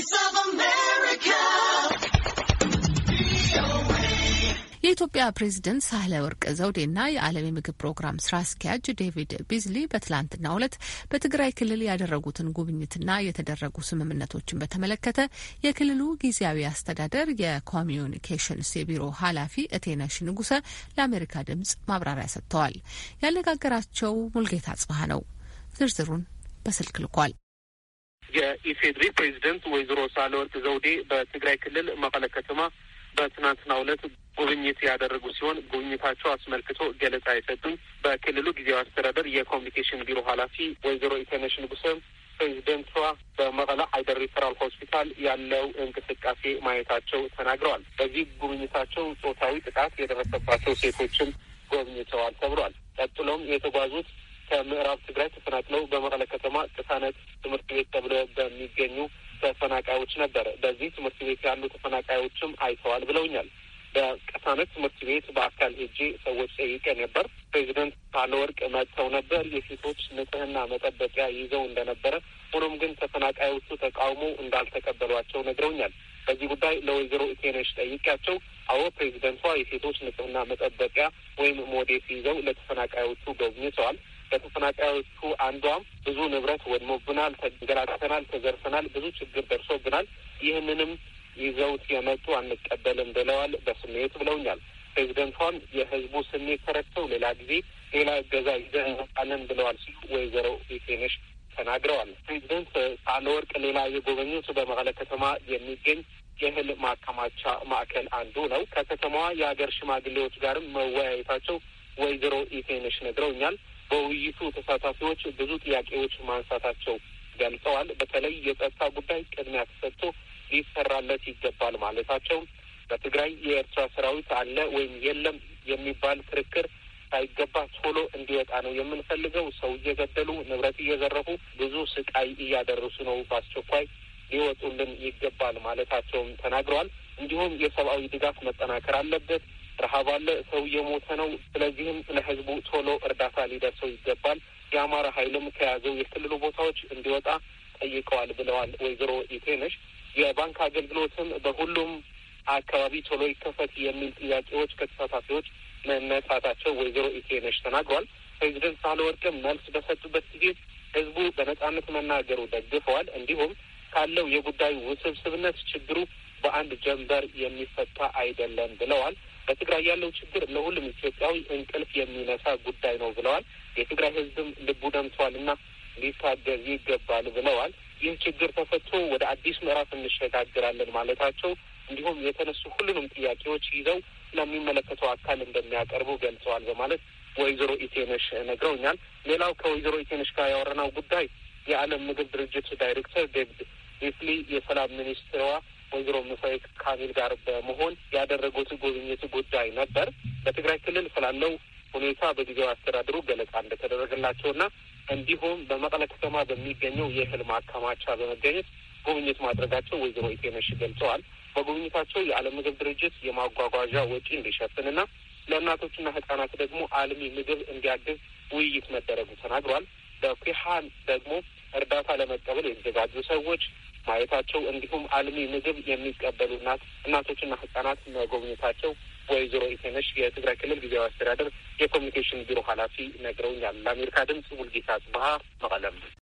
Voice of America. የኢትዮጵያ ፕሬዝደንት ሳህለ ወርቅ ዘውዴና የዓለም የምግብ ፕሮግራም ስራ አስኪያጅ ዴቪድ ቢዝሊ በትላንትናው ዕለት በትግራይ ክልል ያደረጉትን ጉብኝትና የተደረጉ ስምምነቶችን በተመለከተ የክልሉ ጊዜያዊ አስተዳደር የ communications የቢሮ ኃላፊ እቴነሽ ንጉሰ ለአሜሪካ ድምጽ ማብራሪያ ሰጥተዋል። ያነጋገራቸው ሙልጌታ ጽባህ ነው። ዝርዝሩን በስልክ ልኳል። የኢፌድሪ ፕሬዚደንት ወይዘሮ ሳህለወርቅ ዘውዴ በትግራይ ክልል መቀለ ከተማ በትናንትናው ዕለት ጉብኝት ያደረጉ ሲሆን ጉብኝታቸው አስመልክቶ ገለጻ የሰጡን በክልሉ ጊዜያዊ አስተዳደር የኮሚኒኬሽን ቢሮ ኃላፊ ወይዘሮ ኢተነሽ ንጉሰ ፕሬዚደንቷ በመቀለ አይደር ሪፈራል ሆስፒታል ያለው እንቅስቃሴ ማየታቸው ተናግረዋል። በዚህ ጉብኝታቸው ጾታዊ ጥቃት የደረሰባቸው ሴቶችን ጎብኝተዋል ተብሏል። ቀጥሎም የተጓዙት ከምዕራብ ትግራይ ተፈናቅለው በመቀለ ከተማ ቅሳነት ትምህርት ቤት ተብሎ በሚገኙ ተፈናቃዮች ነበር። በዚህ ትምህርት ቤት ያሉ ተፈናቃዮችም አይተዋል ብለውኛል። በቀሳነት ትምህርት ቤት በአካል ሄጄ ሰዎች ጠይቄ ነበር። ፕሬዚደንት ሳህለወርቅ መጥተው ነበር። የሴቶች ንጽህና መጠበቂያ ይዘው እንደነበረ፣ ሆኖም ግን ተፈናቃዮቹ ተቃውሞ እንዳልተቀበሏቸው ነግረውኛል። በዚህ ጉዳይ ለወይዘሮ ኢቴነሽ ጠይቄያቸው አዎ ፕሬዚደንቷ የሴቶች ንጽህና መጠበቂያ ወይም ሞዴስ ይዘው ለተፈናቃዮቹ ጎብኝተዋል። ከተፈናቃዮቹ አንዷም ብዙ ንብረት ወድሞብናል፣ ተንገላትተናል፣ ተዘርፈናል፣ ብዙ ችግር ደርሶብናል። ይህንንም ይዘውት የመጡ አንቀበልም ብለዋል። በስሜት ብለውኛል። ፕሬዚደንቷም የህዝቡ ስሜት ተረድተው ሌላ ጊዜ ሌላ እገዛ ይዘን እንመጣለን ብለዋል ሲሉ ወይዘሮ ኢቴነሽ ተናግረዋል። ፕሬዚደንት ሳህለወርቅ ሌላ የጎበኙት በመቀለ ከተማ የሚገኝ የእህል ማከማቻ ማዕከል አንዱ ነው። ከከተማዋ የሀገር ሽማግሌዎች ጋርም መወያየታቸው ወይዘሮ ኢቴነሽ ነግረውኛል። በውይይቱ ተሳታፊዎች ብዙ ጥያቄዎች ማንሳታቸው ገልጸዋል። በተለይ የጸጥታ ጉዳይ ቅድሚያ ተሰጥቶ ሊሰራለት ይገባል ማለታቸው፣ በትግራይ የኤርትራ ሰራዊት አለ ወይም የለም የሚባል ክርክር ሳይገባ ቶሎ እንዲወጣ ነው የምንፈልገው። ሰው እየገደሉ ንብረት እየዘረፉ ብዙ ስቃይ እያደረሱ ነው። በአስቸኳይ ሊወጡልን ይገባል ማለታቸውም ተናግረዋል። እንዲሁም የሰብአዊ ድጋፍ መጠናከር አለበት። ረሀብ አለ፣ ሰው እየሞተ ነው። ስለዚህም ለህዝቡ ቶሎ እርዳታ ሊደርሰው ይገባል። የአማራ ኃይልም ከያዘው የክልሉ ቦታዎች እንዲወጣ ጠይቀዋል ብለዋል ወይዘሮ ኢቴነሽ። የባንክ አገልግሎትም በሁሉም አካባቢ ቶሎ ይከፈት የሚል ጥያቄዎች ከተሳታፊዎች መነሳታቸው ወይዘሮ ኢቴነሽ ተናግሯል። ፕሬዚደንት ሳህለወርቅም መልስ በሰጡበት ጊዜ ህዝቡ በነጻነት መናገሩ ደግፈዋል። እንዲሁም ካለው የጉዳዩ ውስብስብነት ችግሩ በአንድ ጀንበር የሚፈታ አይደለም ብለዋል። በትግራይ ያለው ችግር ለሁሉም ኢትዮጵያዊ እንቅልፍ የሚነሳ ጉዳይ ነው ብለዋል። የትግራይ ህዝብም ልቡ ደምቷል እና ሊታገዝ ይገባል ብለዋል። ይህ ችግር ተፈቶ ወደ አዲስ ምዕራፍ እንሸጋግራለን ማለታቸው እንዲሁም የተነሱ ሁሉንም ጥያቄዎች ይዘው ለሚመለከተው አካል እንደሚያቀርቡ ገልጸዋል በማለት ወይዘሮ ኢቴነሽ ነግረውኛል። ሌላው ከወይዘሮ ኢቴነሽ ጋር ያወራነው ጉዳይ የዓለም ምግብ ድርጅት ዳይሬክተር ዴቪድ ቢዝሊ የሰላም ሚኒስትሯ ወይዘሮ ሙፈሪት ካሚል ጋር በመሆን ያደረጉት ጉብኝት ጉዳይ ነበር። በትግራይ ክልል ስላለው ሁኔታ በጊዜያዊ አስተዳደሩ ገለጻ እንደተደረገላቸውና እንዲሁም በመቀለ ከተማ በሚገኘው የእህል ማከማቻ በመገኘት ጉብኝት ማድረጋቸው ወይዘሮ ኢቴነሽ ገልጸዋል። በጉብኝታቸው የዓለም ምግብ ድርጅት የማጓጓዣ ወጪ እንዲሸፍንና ለእናቶችና ህጻናት ደግሞ አልሚ ምግብ እንዲያግዝ ውይይት መደረጉ ተናግሯል። በኩሃን ደግሞ እርዳታ ለመቀበል የተዘጋጁ ሰዎች ማየታቸው እንዲሁም አልሚ ምግብ የሚቀበሉ እናት እናቶችና ህጻናት መጎብኘታቸው ወይዘሮ ኢቴነሽ የትግራይ ክልል ጊዜያዊ አስተዳደር የኮሚኒኬሽን ቢሮ ኃላፊ ነግረውኛል። ለአሜሪካ ድምጽ ሙልጌታ ጽብሀ መቀለም